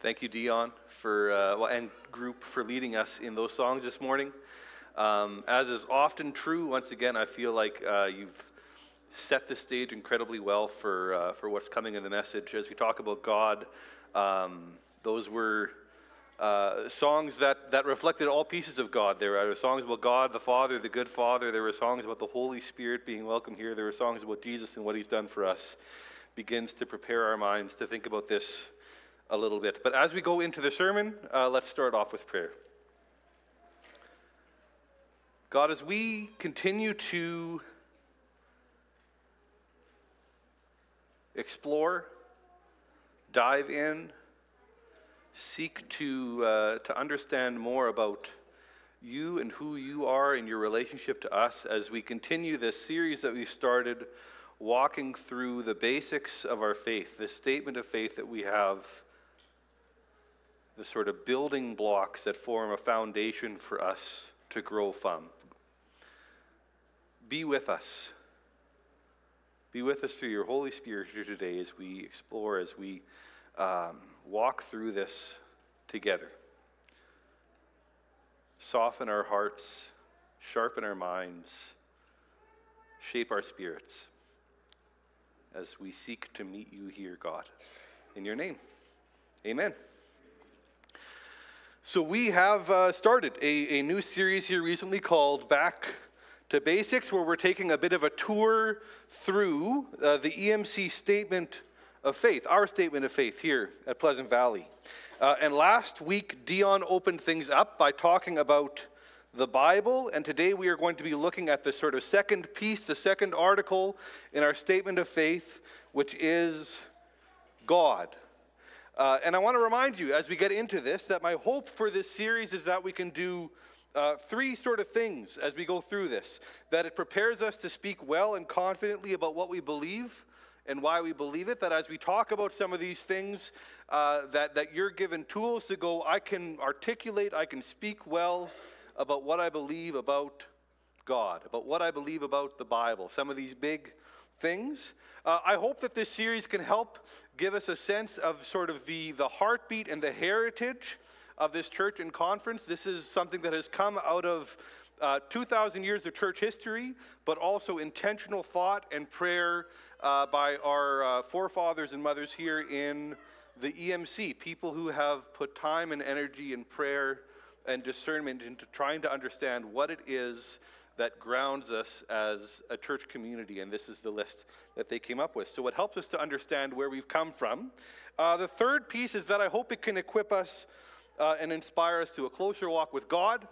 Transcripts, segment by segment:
Thank you, Dion, for uh, well, and group for leading us in those songs this morning. Um, as is often true, once again, I feel like uh, you've set the stage incredibly well for uh, for what's coming in the message. As we talk about God, um, those were uh, songs that, that reflected all pieces of God. There were songs about God, the Father, the good Father. There were songs about the Holy Spirit being welcome here. There were songs about Jesus and what He's done for us. Begins to prepare our minds to think about this a little bit. But as we go into the sermon, uh, let's start off with prayer. God, as we continue to explore, dive in, seek to, uh, to understand more about you and who you are in your relationship to us as we continue this series that we've started walking through the basics of our faith, the statement of faith that we have, the sort of building blocks that form a foundation for us to grow from. Be with us. Be with us through your Holy Spirit here today as we explore, as we um, walk through this together. Soften our hearts, sharpen our minds, shape our spirits as we seek to meet you here, God. In your name, amen. So, we have uh, started a, a new series here recently called Back to Basics, where we're taking a bit of a tour through uh, the EMC statement of faith, our statement of faith here at Pleasant Valley. Uh, and last week, Dion opened things up by talking about the Bible, and today we are going to be looking at the sort of second piece, the second article in our statement of faith, which is God. Uh, and I want to remind you as we get into this that my hope for this series is that we can do uh, three sort of things as we go through this that it prepares us to speak well and confidently about what we believe and why we believe it. That as we talk about some of these things, uh, that, that you're given tools to go, I can articulate, I can speak well about what I believe about God, about what I believe about the Bible, some of these big things. Uh, I hope that this series can help give us a sense of sort of the, the heartbeat and the heritage of this church and conference. This is something that has come out of uh, 2,000 years of church history, but also intentional thought and prayer uh, by our uh, forefathers and mothers here in the EMC, people who have put time and energy and prayer and discernment into trying to understand what it is that grounds us as a church community. And this is the list that they came up with. So it helps us to understand where we've come from. Uh, the third piece is that I hope it can equip us uh, and inspire us to a closer walk with God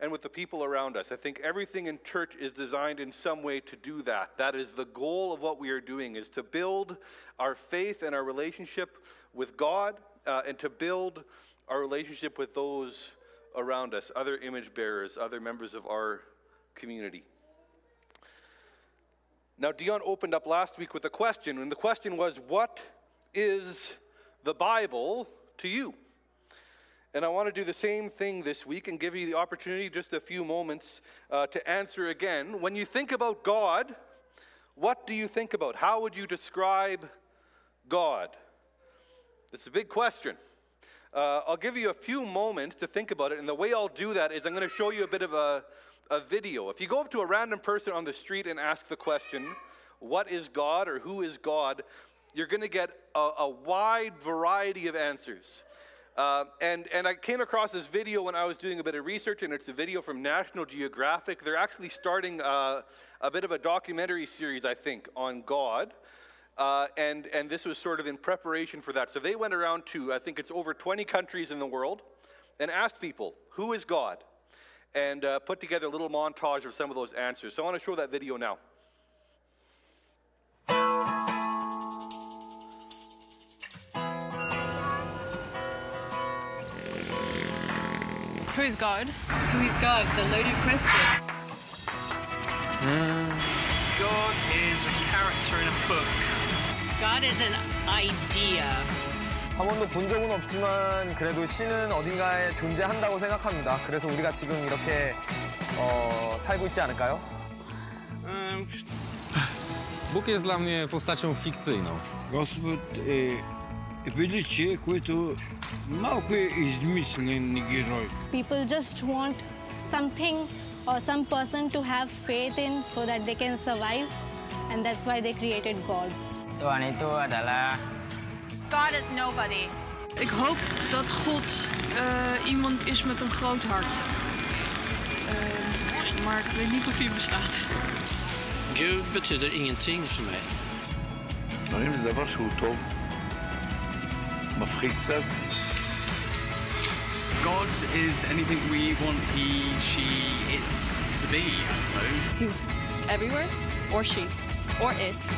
and with the people around us. I think everything in church is designed in some way to do that. That is the goal of what we are doing is to build our faith and our relationship with God uh, and to build our relationship with those around us, other image bearers, other members of our community. Now, Dion opened up last week with a question, and the question was, What is the Bible to you? And I want to do the same thing this week and give you the opportunity, just a few moments, uh, to answer again. When you think about God, what do you think about? How would you describe God? It's a big question. Uh, I'll give you a few moments to think about it, and the way I'll do that is I'm going to show you a bit of a, a video. If you go up to a random person on the street and ask the question, What is God or who is God? you're going to get a, a wide variety of answers. Uh, and, and I came across this video when I was doing a bit of research, and it's a video from National Geographic. They're actually starting uh, a bit of a documentary series, I think, on God. Uh, and, and this was sort of in preparation for that. So they went around to, I think it's over 20 countries in the world, and asked people, Who is God? And uh, put together a little montage of some of those answers. So I want to show that video now. Who's God? Who is God? The loaded question. God is a character in a book. God is an idea. 한 번도 본 적은 없지만 그래도 신은 어딘가에 존재한다고 생각합니다. 그래서 우리가 지금 이렇게 어, 살고 있지 않을까요? Um, Bóg jest dla mnie postacią fikcyjną. Gospod е, величие, който Малко е измислен герой. People just want something or some person to have faith in so that they can survive, and that's why they created God. Tuhan itu adalah God is nobody. Ik hoop dat God eh, iemand is met een groot hart. Eh, maar ik weet niet of hij bestaat. Gud betyder ingenting voor mij. Nou, Waarom dat was goed, Tom? Maar friktet. God is anything we want he, she, it to be, I suppose. He's everywhere, or she, or it.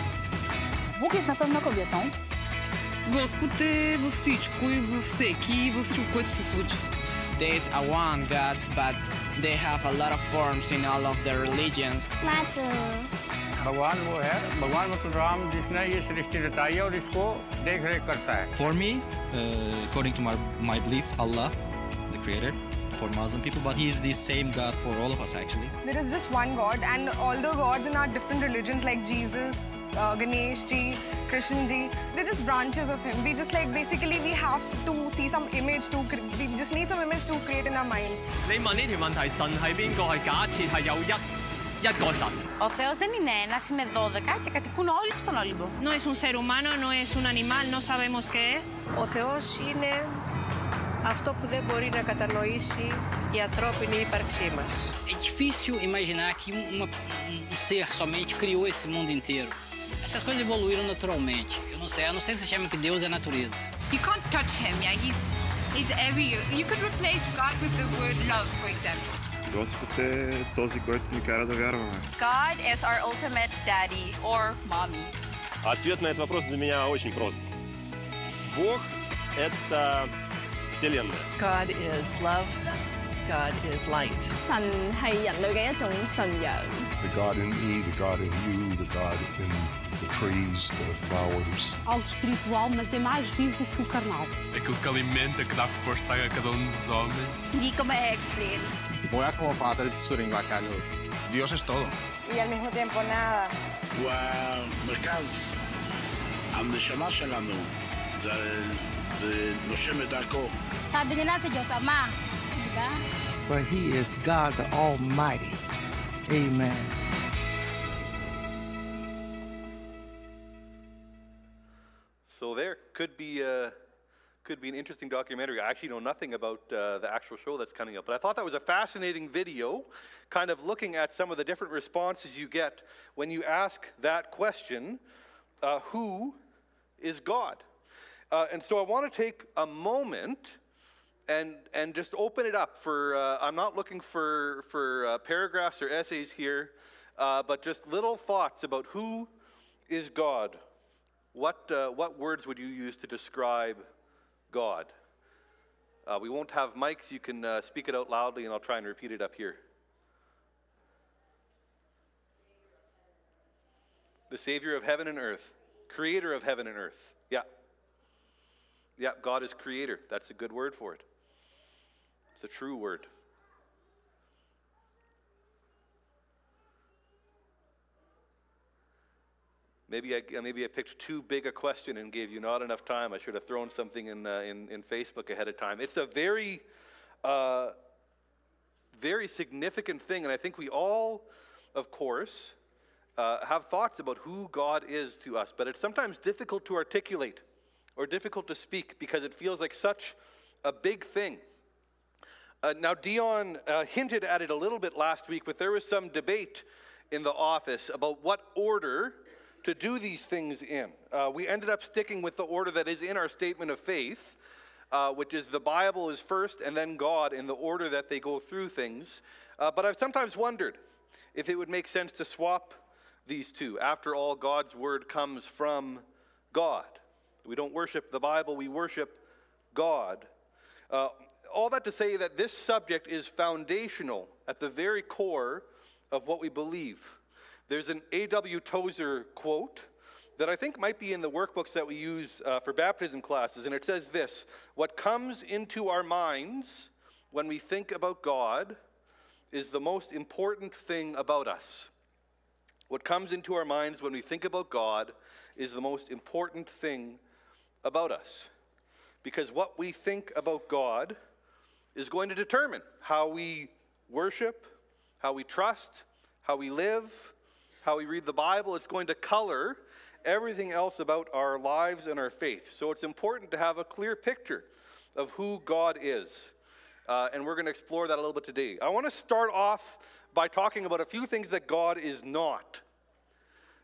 Bóg jest na pewno kobietą. Господ е във всичко и във всеки и във всичко, което се случва. there is a one God, but they have a lot of forms in all of their religions. भगवान वो है भगवान मतलब राम जिसने ये सृष्टि रचाई है और इसको देख रेख करता है For me, uh, according to my, my belief, Allah, the creator, for Muslim people, but He is the same God for all of us actually. There is just one God, and all the gods in our different religions, like Jesus, uh, Ganesh ji, Krishna ji, they're just branches of Him. We just like basically we have to see some image to, cre- we just need some image to create in our minds. 你问呢条问题，神系边个？系假设系有一一个神。 Ο Θεός δεν είναι ένας, είναι 12 και κατοικούν όλοι στον Όλυμπο. No es un ser humano, no es un animal, no sabemos qué es. Ο Θεός είναι αυτό που δεν μπορεί να κατανοήσει η ανθρώπινη ύπαρξή μας. É difícil imaginar que uma- um ser somente criou esse mundo inteiro. Essas coisas evoluíram naturalmente. Eu não sei, a não ser que você chame que Deus é a natureza. You can't touch him, yeah? He's, he's everywhere. You could replace God with the word love, for example. Господ е този, който ни кара да вярваме. God is our ultimate daddy or mommy. Ответ на этот вопрос для меня очень прост. Бог — это Вселенная. God is love. God is light. 神系人类嘅一种信仰。 The God in me, the God in you, the God in the trees, the flowers. Algo espiritual, mas é mais vivo que o carnal. Aquilo que alimenta, que dá força a cada um dos homens. Hindi ko ma-explain. Voy a como padre suringakan. Dios es todo. Y al mismo tiempo nada. והמרכז, הנשמה שלנו, זה, זה נושם את דרכו. Sabi nila si Diyos Ama, di ba? For he is God the Almighty. Amen. There could be uh, could be an interesting documentary. I actually know nothing about uh, the actual show that's coming up, but I thought that was a fascinating video, kind of looking at some of the different responses you get when you ask that question: uh, Who is God? Uh, and so I want to take a moment and and just open it up for. Uh, I'm not looking for for uh, paragraphs or essays here, uh, but just little thoughts about who is God. What uh, what words would you use to describe God? Uh, we won't have mics. You can uh, speak it out loudly, and I'll try and repeat it up here. The Savior of heaven and earth, Creator of heaven and earth. Yeah. Yeah, God is creator. That's a good word for it. It's a true word. Maybe I, maybe I picked too big a question and gave you not enough time. I should have thrown something in, uh, in, in Facebook ahead of time. It's a very, uh, very significant thing, and I think we all, of course, uh, have thoughts about who God is to us, but it's sometimes difficult to articulate or difficult to speak because it feels like such a big thing. Uh, now, Dion uh, hinted at it a little bit last week, but there was some debate in the office about what order to do these things in. Uh, we ended up sticking with the order that is in our statement of faith, uh, which is the Bible is first and then God in the order that they go through things. Uh, but I've sometimes wondered if it would make sense to swap these two. After all, God's word comes from God. We don't worship the Bible, we worship God. Uh, all that to say that this subject is foundational at the very core of what we believe. There's an A.W. Tozer quote that I think might be in the workbooks that we use uh, for baptism classes, and it says this What comes into our minds when we think about God is the most important thing about us. What comes into our minds when we think about God is the most important thing about us. because what we think about God is going to determine how we worship, how we trust, how we live, how we read the Bible. It's going to color everything else about our lives and our faith. So it's important to have a clear picture of who God is. Uh, and we're going to explore that a little bit today. I want to start off by talking about a few things that God is not.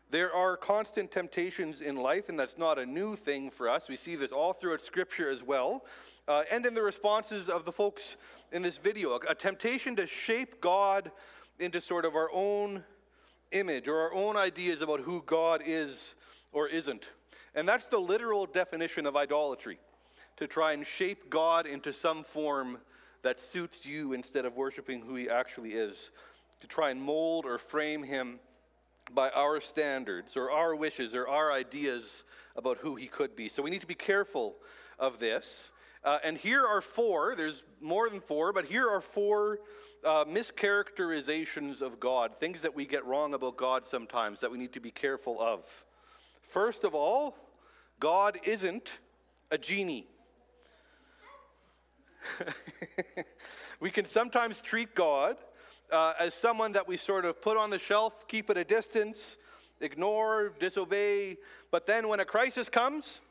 There are constant temptations in life, and that's not a new thing for us. We see this all throughout Scripture as well, uh, and in the responses of the folks in this video. A, a temptation to shape God into sort of our own image or our own ideas about who God is or isn't. And that's the literal definition of idolatry to try and shape God into some form that suits you instead of worshiping who He actually is, to try and mold or frame Him by our standards or our wishes or our ideas about who He could be. So we need to be careful of this. Uh, and here are four, there's more than four, but here are four uh, mischaracterizations of God, things that we get wrong about God sometimes that we need to be careful of. First of all, God isn't a genie. we can sometimes treat God uh, as someone that we sort of put on the shelf, keep at a distance, ignore, disobey. But then when a crisis comes,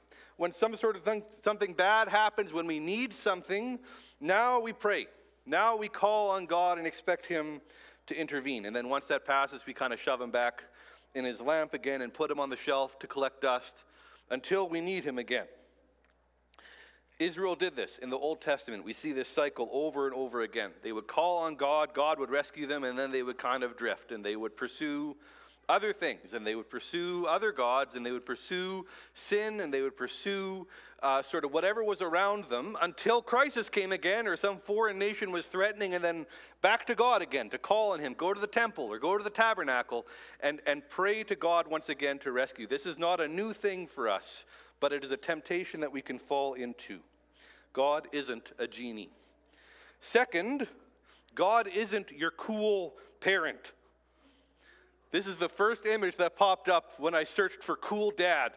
when some sort of thing, something bad happens, when we need something, now we pray. Now we call on God and expect Him to intervene. And then once that passes, we kind of shove Him back in His lamp again and put Him on the shelf to collect dust until we need Him again. Israel did this in the Old Testament. We see this cycle over and over again. They would call on God, God would rescue them, and then they would kind of drift and they would pursue other things and they would pursue other gods and they would pursue sin and they would pursue uh, sort of whatever was around them until crisis came again or some foreign nation was threatening and then back to God again to call on Him, go to the temple or go to the tabernacle and, and pray to God once again to rescue. This is not a new thing for us, but it is a temptation that we can fall into. God isn't a genie. Second, God isn't your cool parent. This is the first image that popped up when I searched for cool dad.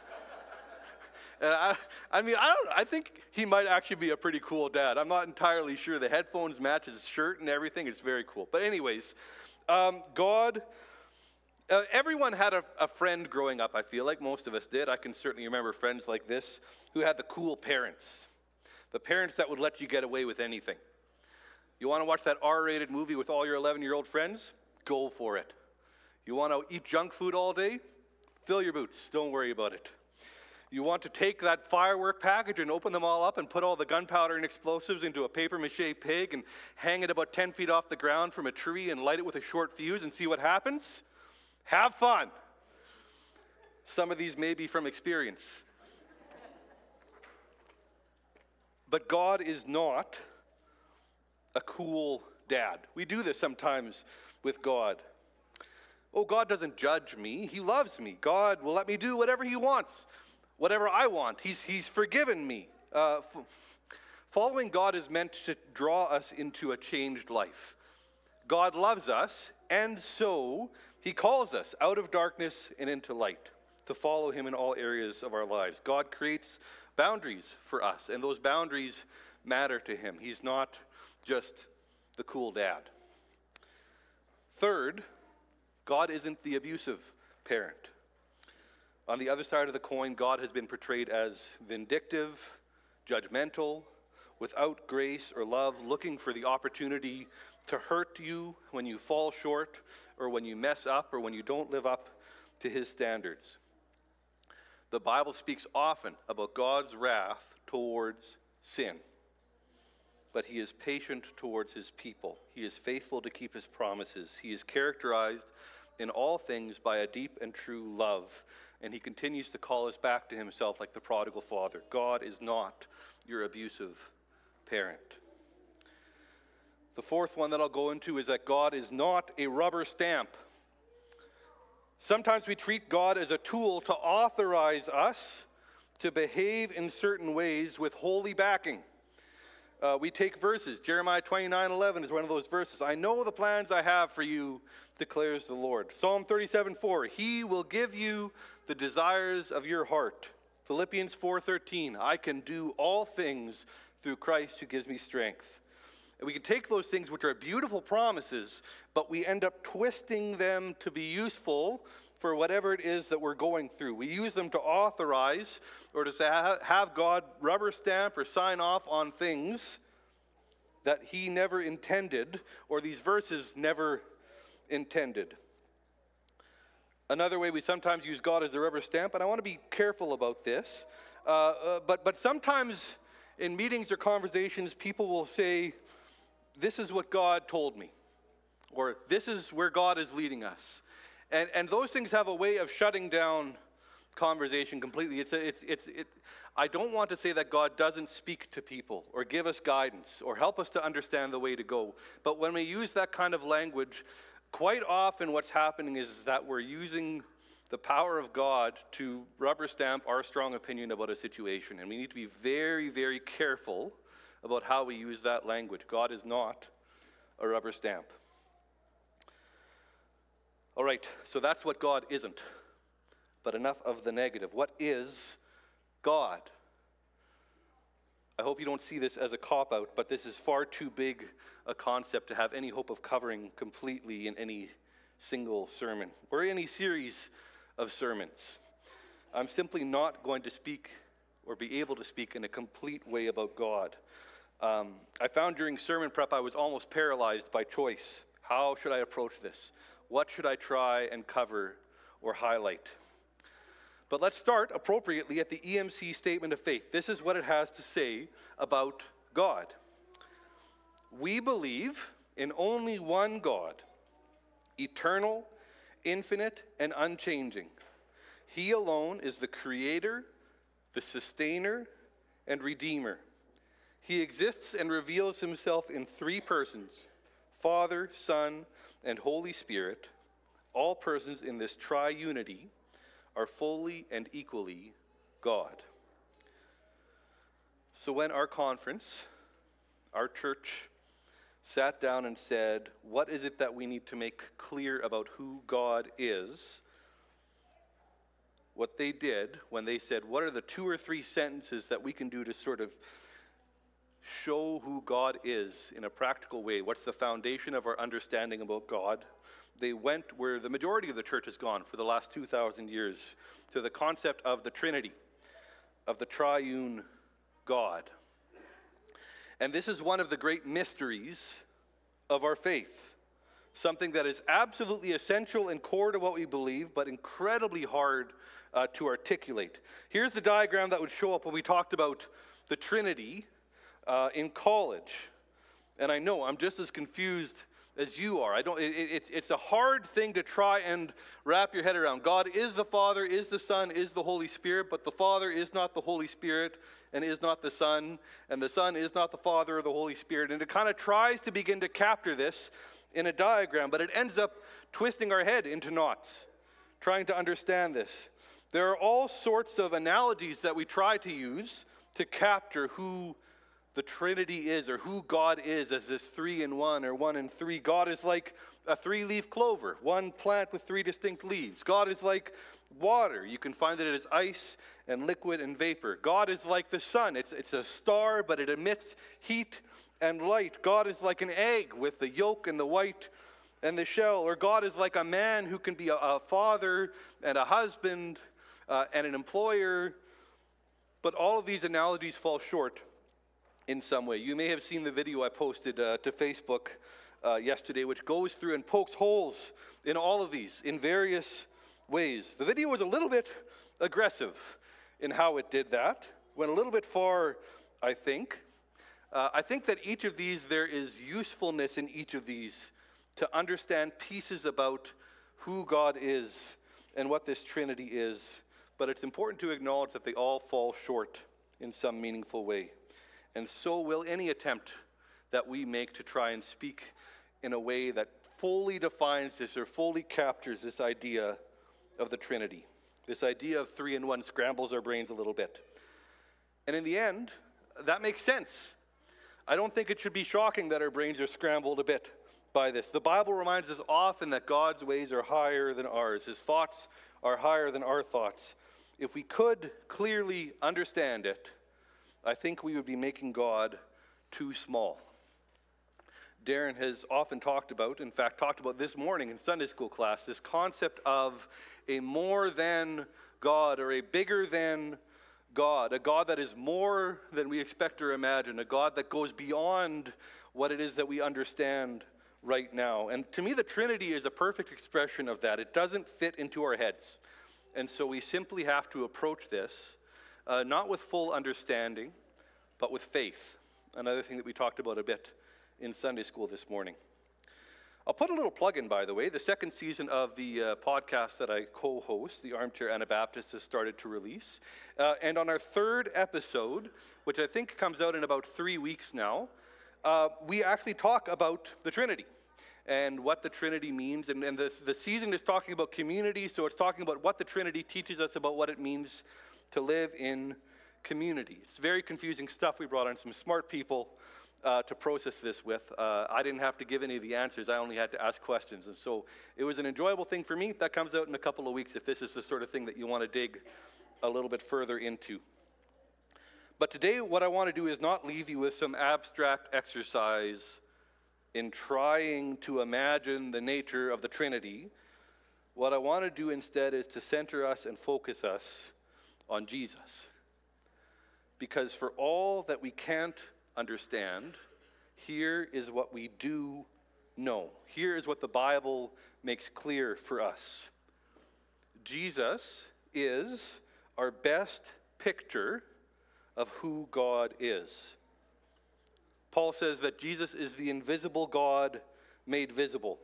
and I, I mean, I don't. I think he might actually be a pretty cool dad. I'm not entirely sure. The headphones match his shirt and everything. It's very cool. But anyways, um, God. Uh, everyone had a, a friend growing up, I feel like most of us did. I can certainly remember friends like this who had the cool parents, the parents that would let you get away with anything. You want to watch that R rated movie with all your 11 year old friends? Go for it. You want to eat junk food all day? Fill your boots. Don't worry about it. You want to take that firework package and open them all up and put all the gunpowder and explosives into a paper mache pig and hang it about 10 feet off the ground from a tree and light it with a short fuse and see what happens? Have fun. Some of these may be from experience. But God is not a cool dad. We do this sometimes with God. Oh, God doesn't judge me. He loves me. God will let me do whatever He wants, whatever I want. He's, he's forgiven me. Uh, f- following God is meant to draw us into a changed life. God loves us, and so He calls us out of darkness and into light to follow Him in all areas of our lives. God creates boundaries for us, and those boundaries matter to Him. He's not just the cool dad. Third, God isn't the abusive parent. On the other side of the coin, God has been portrayed as vindictive, judgmental, without grace or love, looking for the opportunity to hurt you when you fall short or when you mess up or when you don't live up to his standards. The Bible speaks often about God's wrath towards sin, but he is patient towards his people. He is faithful to keep his promises. He is characterized in all things by a deep and true love, and he continues to call us back to himself like the prodigal father. God is not your abusive parent. The fourth one that I'll go into is that God is not a rubber stamp. Sometimes we treat God as a tool to authorize us to behave in certain ways with holy backing. Uh, we take verses. Jeremiah 29 11 is one of those verses. I know the plans I have for you, declares the Lord. Psalm 37 4 He will give you the desires of your heart. Philippians 4:13, I can do all things through Christ who gives me strength. And we can take those things which are beautiful promises, but we end up twisting them to be useful for whatever it is that we're going through. We use them to authorize or to say, have God rubber stamp or sign off on things that he never intended or these verses never intended. Another way we sometimes use God as a rubber stamp, and I want to be careful about this, uh, uh, but, but sometimes in meetings or conversations, people will say, This is what God told me, or This is where God is leading us. And, and those things have a way of shutting down conversation completely. It's, a, it's, it's, it, I don't want to say that God doesn't speak to people or give us guidance or help us to understand the way to go. But when we use that kind of language, quite often what's happening is that we're using the power of God to rubber stamp our strong opinion about a situation. And we need to be very, very careful about how we use that language. God is not a rubber stamp. All right, so that's what God isn't. But enough of the negative. What is God? I hope you don't see this as a cop out, but this is far too big a concept to have any hope of covering completely in any single sermon or any series of sermons. I'm simply not going to speak or be able to speak in a complete way about God. Um, I found during sermon prep I was almost paralyzed by choice. How should I approach this? What should I try and cover or highlight? But let's start appropriately at the EMC statement of faith. This is what it has to say about God. We believe in only one God, eternal, infinite, and unchanging. He alone is the creator, the sustainer, and redeemer. He exists and reveals himself in three persons Father, Son, and Holy Spirit. All persons in this triunity are fully and equally God. So when our conference, our church, sat down and said, What is it that we need to make clear about who God is? What they did when they said, What are the two or three sentences that we can do to sort of show who God is in a practical way? What's the foundation of our understanding about God? they went where the majority of the church has gone for the last 2,000 years to the concept of the Trinity, of the triune God. And this is one of the great mysteries of our faith, something that is absolutely essential and core to what we believe, but incredibly hard uh, to articulate. Here's the diagram that would show up when we talked about the Trinity uh, in college. And I know I'm just as confused as you are. I don't, it, it's, it's a hard thing to try and wrap your head around. God is the Father, is the Son, is the Holy Spirit, but the Father is not the Holy Spirit and is not the Son, and the Son is not the Father or the Holy Spirit. And it kind of tries to begin to capture this in a diagram, but it ends up twisting our head into knots, trying to understand this. There are all sorts of analogies that we try to use to capture who the Trinity is or who God is as this three in one or one in three. God is like a three leaf clover, one plant with three distinct leaves. God is like water. You can find that it is ice and liquid and vapor. God is like the sun. It's, it's a star, but it emits heat and light. God is like an egg with the yolk and the white and the shell. Or God is like a man who can be a, a father and a husband uh, and an employer. But all of these analogies fall short in some way. You may have seen the video I posted uh, to Facebook uh, yesterday, which goes through and pokes holes in all of these in various ways. The video was a little bit aggressive in how it did that, went a little bit far, I think. Uh, I think that each of these, there is usefulness in each of these to understand pieces about who God is and what this Trinity is. But it's important to acknowledge that they all fall short in some meaningful way and so will any attempt that we make to try and speak in a way that fully defines this or fully captures this idea of the Trinity. This idea of three in one scrambles our brains a little bit. And in the end, that makes sense. I don't think it should be shocking that our brains are scrambled a bit by this. The Bible reminds us often that God's ways are higher than ours, His thoughts are higher than our thoughts. if we could clearly understand it, I think we would be making God too small. Darren has often talked about, in fact, talked about this morning in Sunday school class, this concept of a more than God or a bigger than God, a God that is more than we expect or imagine, a God that goes beyond what it is that we understand right now. And to me, the Trinity is a perfect expression of that. It doesn't fit into our heads. And so we simply have to approach this uh, not with full understanding, but with faith. Another thing that we talked about a bit in Sunday school this morning. I'll put a little plug in, by the way. The second season of the uh, podcast that I co host, the Armchair Anabaptist, has started to release. Uh, and on our third episode, which I think comes out in about three weeks now, uh, we actually talk about the Trinity and what the Trinity means. And, and the, the season is talking about community, so it's talking about what the Trinity teaches us about what it means to live in community. It's very confusing stuff. We brought on some smart people uh, to process this with. Uh, I didn't have to give any of the answers, I only had to ask questions. And so it was an enjoyable thing for me. That comes out in a couple of weeks if this is the sort of thing that you want to dig a little bit further into. But today, what I want to do is not leave you with some abstract exercise in trying to imagine the nature of the Trinity. What I want to do instead is to center us and focus us on Jesus. Because for all that we can't understand, here is what we do know. Here is what the Bible makes clear for us Jesus is our best picture of who God is. Paul says that Jesus is the invisible God made visible.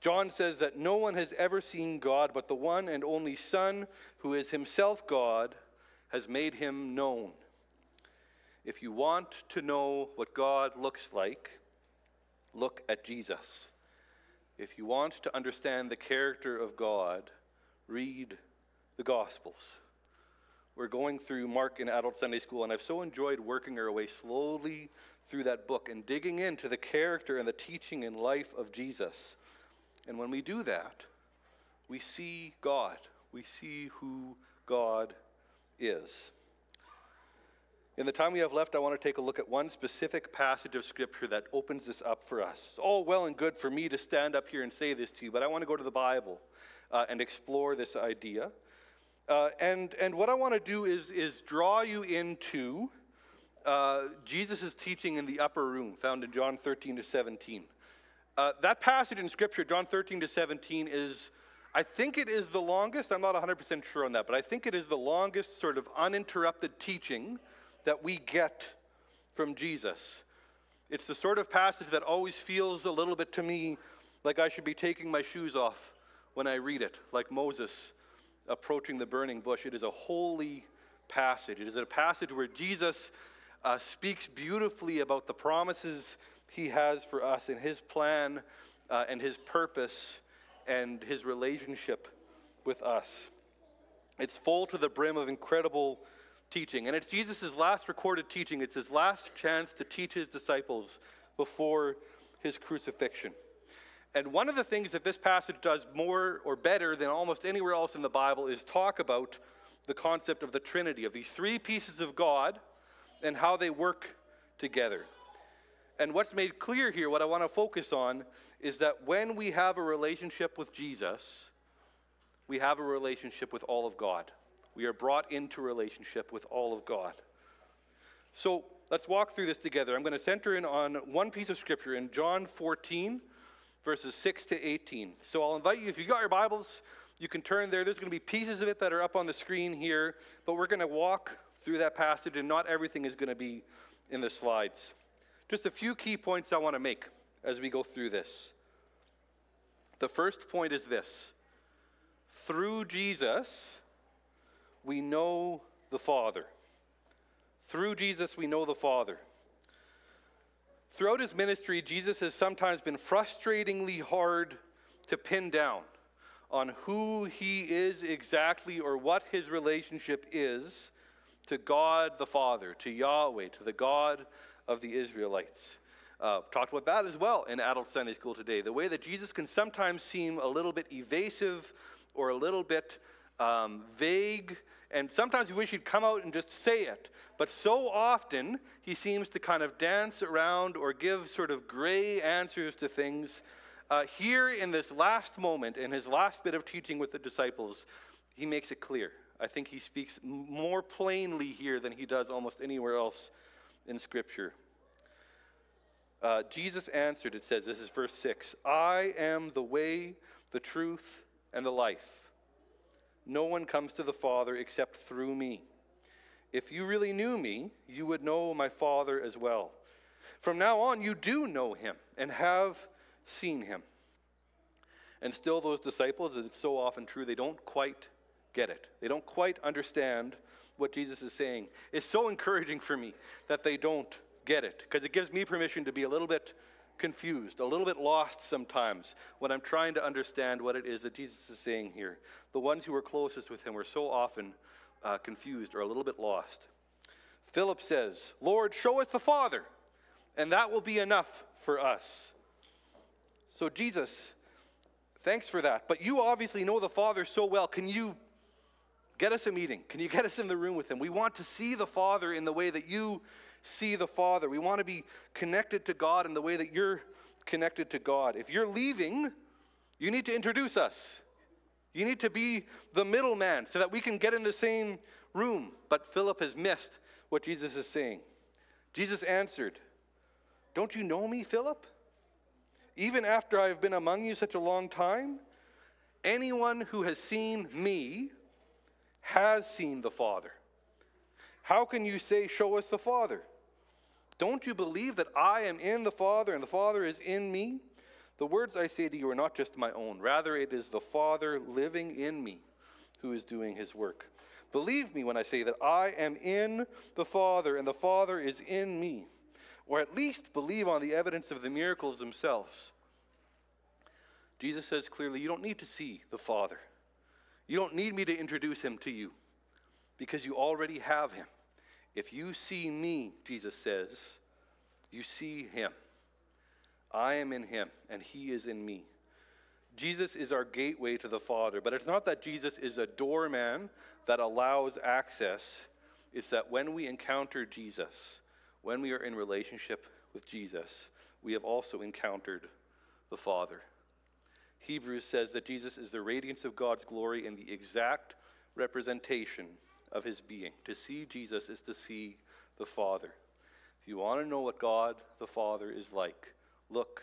John says that no one has ever seen God, but the one and only Son, who is himself God, has made him known. If you want to know what God looks like, look at Jesus. If you want to understand the character of God, read the Gospels. We're going through Mark in Adult Sunday School, and I've so enjoyed working our way slowly through that book and digging into the character and the teaching and life of Jesus. And when we do that, we see God. We see who God is. In the time we have left, I want to take a look at one specific passage of Scripture that opens this up for us. It's all well and good for me to stand up here and say this to you, but I want to go to the Bible uh, and explore this idea. Uh, and, and what I want to do is, is draw you into uh, Jesus' teaching in the upper room, found in John 13 to 17. Uh, that passage in Scripture, John 13 to 17, is, I think it is the longest, I'm not 100% sure on that, but I think it is the longest sort of uninterrupted teaching that we get from Jesus. It's the sort of passage that always feels a little bit to me like I should be taking my shoes off when I read it, like Moses approaching the burning bush. It is a holy passage. It is a passage where Jesus uh, speaks beautifully about the promises he has for us in his plan uh, and his purpose and his relationship with us. It's full to the brim of incredible teaching. And it's Jesus' last recorded teaching. It's his last chance to teach his disciples before his crucifixion. And one of the things that this passage does more or better than almost anywhere else in the Bible is talk about the concept of the Trinity, of these three pieces of God and how they work together. And what's made clear here, what I want to focus on, is that when we have a relationship with Jesus, we have a relationship with all of God. We are brought into relationship with all of God. So let's walk through this together. I'm going to center in on one piece of scripture in John 14, verses 6 to 18. So I'll invite you, if you got your Bibles, you can turn there. There's going to be pieces of it that are up on the screen here, but we're going to walk through that passage, and not everything is going to be in the slides. Just a few key points I want to make as we go through this. The first point is this through Jesus, we know the Father. Through Jesus, we know the Father. Throughout his ministry, Jesus has sometimes been frustratingly hard to pin down on who he is exactly or what his relationship is to God the Father, to Yahweh, to the God of the Israelites. Uh, talked about that as well in adult Sunday school today. The way that Jesus can sometimes seem a little bit evasive or a little bit um, vague, and sometimes we wish he'd come out and just say it. But so often he seems to kind of dance around or give sort of gray answers to things. Uh, here in this last moment, in his last bit of teaching with the disciples, he makes it clear. I think he speaks more plainly here than he does almost anywhere else in Scripture. Uh, Jesus answered, it says, this is verse 6 I am the way, the truth, and the life. No one comes to the Father except through me. If you really knew me, you would know my Father as well. From now on, you do know him and have seen him. And still, those disciples, it's so often true, they don't quite get it. They don't quite understand what Jesus is saying. It's so encouraging for me that they don't get it because it gives me permission to be a little bit confused, a little bit lost sometimes when I'm trying to understand what it is that Jesus is saying here. The ones who were closest with him were so often uh, confused or a little bit lost. Philip says, Lord, show us the Father, and that will be enough for us. So, Jesus, thanks for that. But you obviously know the Father so well. Can you get us a meeting? Can you get us in the room with him? We want to see the Father in the way that you see the Father. We want to be connected to God in the way that you're connected to God. If you're leaving, you need to introduce us. You need to be the middleman so that we can get in the same room. But Philip has missed what Jesus is saying. Jesus answered, Don't you know me, Philip? Even after I have been among you such a long time? Anyone who has seen me has seen the Father. How can you say, Show us the Father? Don't you believe that I am in the Father and the Father is in me? The words I say to you are not just my own. Rather, it is the Father living in me who is doing his work. Believe me when I say that I am in the Father and the Father is in me. Or at least believe on the evidence of the miracles themselves. Jesus says clearly, you don't need to see the Father. You don't need me to introduce him to you because you already have him. If you see me, Jesus says, you see him. I am in him, and he is in me. Jesus is our gateway to the Father, but it's not that Jesus is a doorman that allows access. It's that when we encounter Jesus, when we are in relationship with Jesus, we have also encountered the Father. Hebrews says that Jesus is the radiance of God's glory and the exact representation of his being. To see Jesus is to see the Father. If you want to know what God the Father is like, look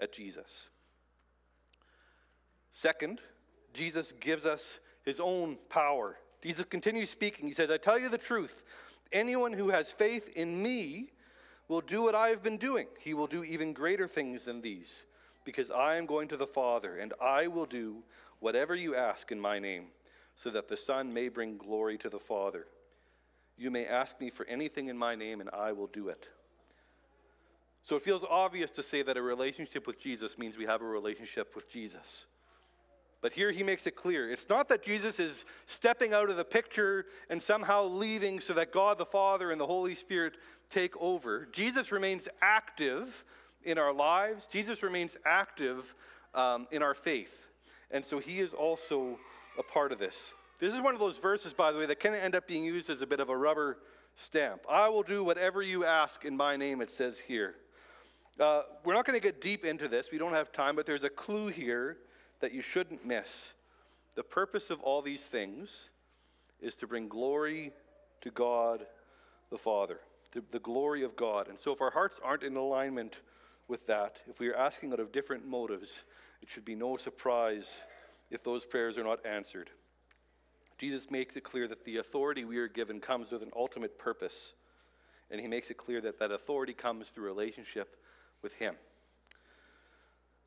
at Jesus. Second, Jesus gives us his own power. Jesus continues speaking. He says, I tell you the truth. Anyone who has faith in me will do what I have been doing. He will do even greater things than these, because I am going to the Father, and I will do whatever you ask in my name so that the Son may bring glory to the Father. You may ask me for anything in my name, and I will do it. So it feels obvious to say that a relationship with Jesus means we have a relationship with Jesus. But here he makes it clear. It's not that Jesus is stepping out of the picture and somehow leaving so that God the Father and the Holy Spirit take over. Jesus remains active in our lives, Jesus remains active um, in our faith. And so he is also a part of this. This is one of those verses, by the way, that can end up being used as a bit of a rubber stamp. I will do whatever you ask in my name, it says here. Uh, we're not going to get deep into this, we don't have time, but there's a clue here that you shouldn't miss. The purpose of all these things is to bring glory to God the Father, to the glory of God. And so, if our hearts aren't in alignment with that, if we are asking out of different motives, it should be no surprise if those prayers are not answered. Jesus makes it clear that the authority we are given comes with an ultimate purpose, and he makes it clear that that authority comes through relationship with him.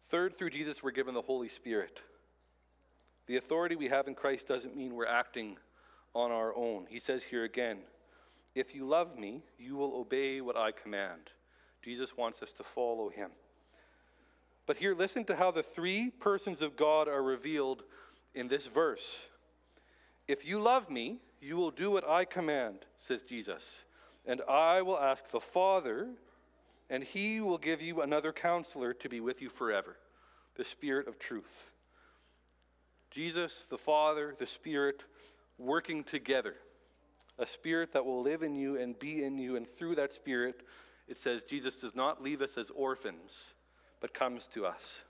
Third, through Jesus, we're given the Holy Spirit. The authority we have in Christ doesn't mean we're acting on our own. He says here again, If you love me, you will obey what I command. Jesus wants us to follow him. But here, listen to how the three persons of God are revealed in this verse. If you love me, you will do what I command, says Jesus. And I will ask the Father, and he will give you another counselor to be with you forever, the Spirit of truth. Jesus, the Father, the Spirit working together. A spirit that will live in you and be in you, and through that spirit, it says Jesus does not leave us as orphans, but comes to us.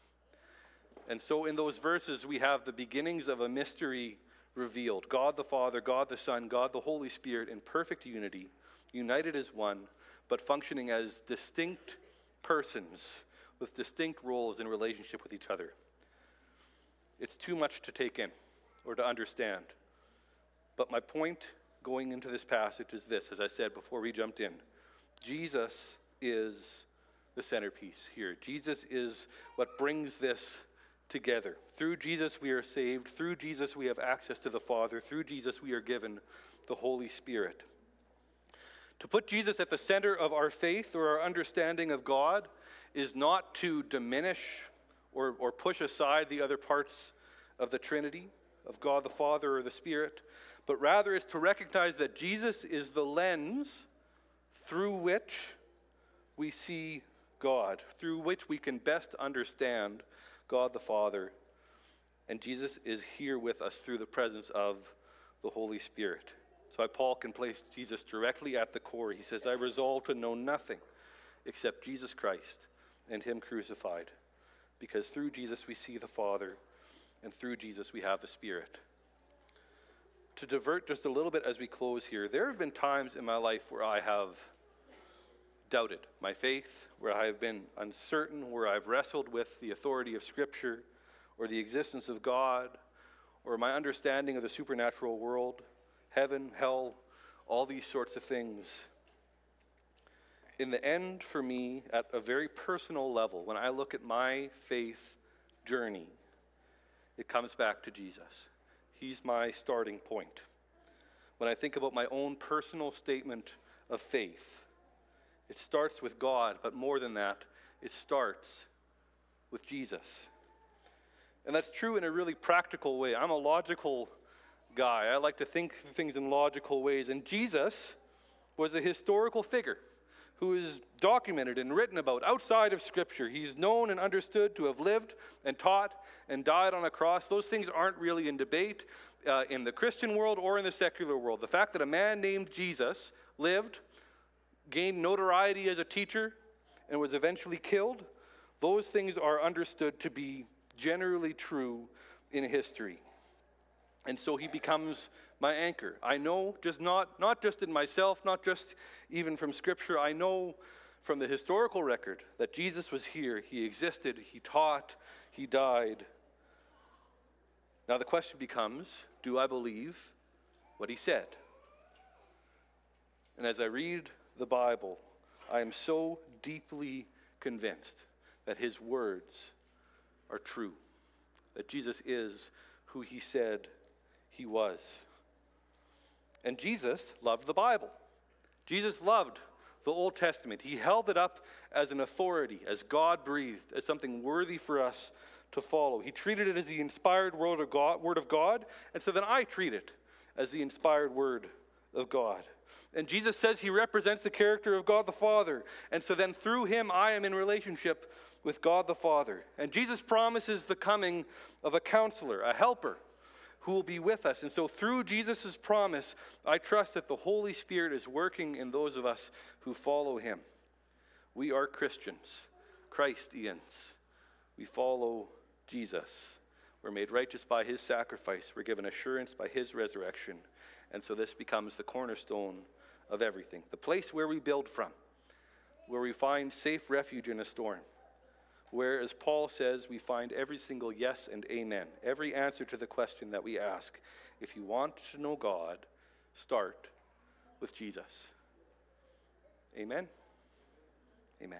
And so in those verses, we have the beginnings of a mystery revealed God the Father, God the Son, God the Holy Spirit in perfect unity, united as one, but functioning as distinct persons with distinct roles in relationship with each other. It's too much to take in or to understand. But my point going into this passage is this, as I said before we jumped in Jesus is the centerpiece here. Jesus is what brings this together. Through Jesus, we are saved. Through Jesus, we have access to the Father. Through Jesus, we are given the Holy Spirit. To put Jesus at the center of our faith or our understanding of God is not to diminish or, or push aside the other parts of the Trinity, of God the Father or the Spirit, but rather is to recognize that Jesus is the lens through which we see God, through which we can best understand God the Father. And Jesus is here with us through the presence of the Holy Spirit. So Paul can place Jesus directly at the core. He says, I resolve to know nothing except Jesus Christ and Him crucified, because through Jesus we see the Father, and through Jesus we have the Spirit. To divert just a little bit as we close here, there have been times in my life where I have doubted my faith, where I have been uncertain, where I've wrestled with the authority of Scripture or the existence of God or my understanding of the supernatural world, heaven, hell, all these sorts of things. In the end, for me, at a very personal level, when I look at my faith journey, it comes back to Jesus. He's my starting point. When I think about my own personal statement of faith, it starts with God, but more than that, it starts with Jesus. And that's true in a really practical way. I'm a logical guy. I like to think things in logical ways. And Jesus was a historical figure who is documented and written about outside of Scripture. He's known and understood to have lived and taught and died on a cross. Those things aren't really in debate uh, in the Christian world or in the secular world. The fact that a man named Jesus lived, gained notoriety as a teacher, and was eventually killed, those things are understood to be generally true in history. And so he becomes my anchor. I know just not, not just in myself, not just even from Scripture, I know from the historical record that Jesus was here. He existed, he taught, he died. Now the question becomes do I believe what he said? And as I read the Bible, I am so deeply convinced that his words are true, that Jesus is who he said he was. And Jesus loved the Bible. Jesus loved the Old Testament. He held it up as an authority, as God breathed, as something worthy for us to follow. He treated it as the inspired word of God, word of God and so then I treat it as the inspired word of God. And Jesus says he represents the character of God the Father. And so then through him, I am in relationship with God the Father. And Jesus promises the coming of a counselor, a helper, who will be with us. And so, through Jesus' promise, I trust that the Holy Spirit is working in those of us who follow him. We are Christians, Christians. We follow Jesus. We're made righteous by his sacrifice, we're given assurance by his resurrection. And so, this becomes the cornerstone of everything the place where we build from, where we find safe refuge in a storm where, as Paul says, we find every single yes and amen, every answer to the question that we ask. If you want to know God, start with Jesus. Amen. Amen.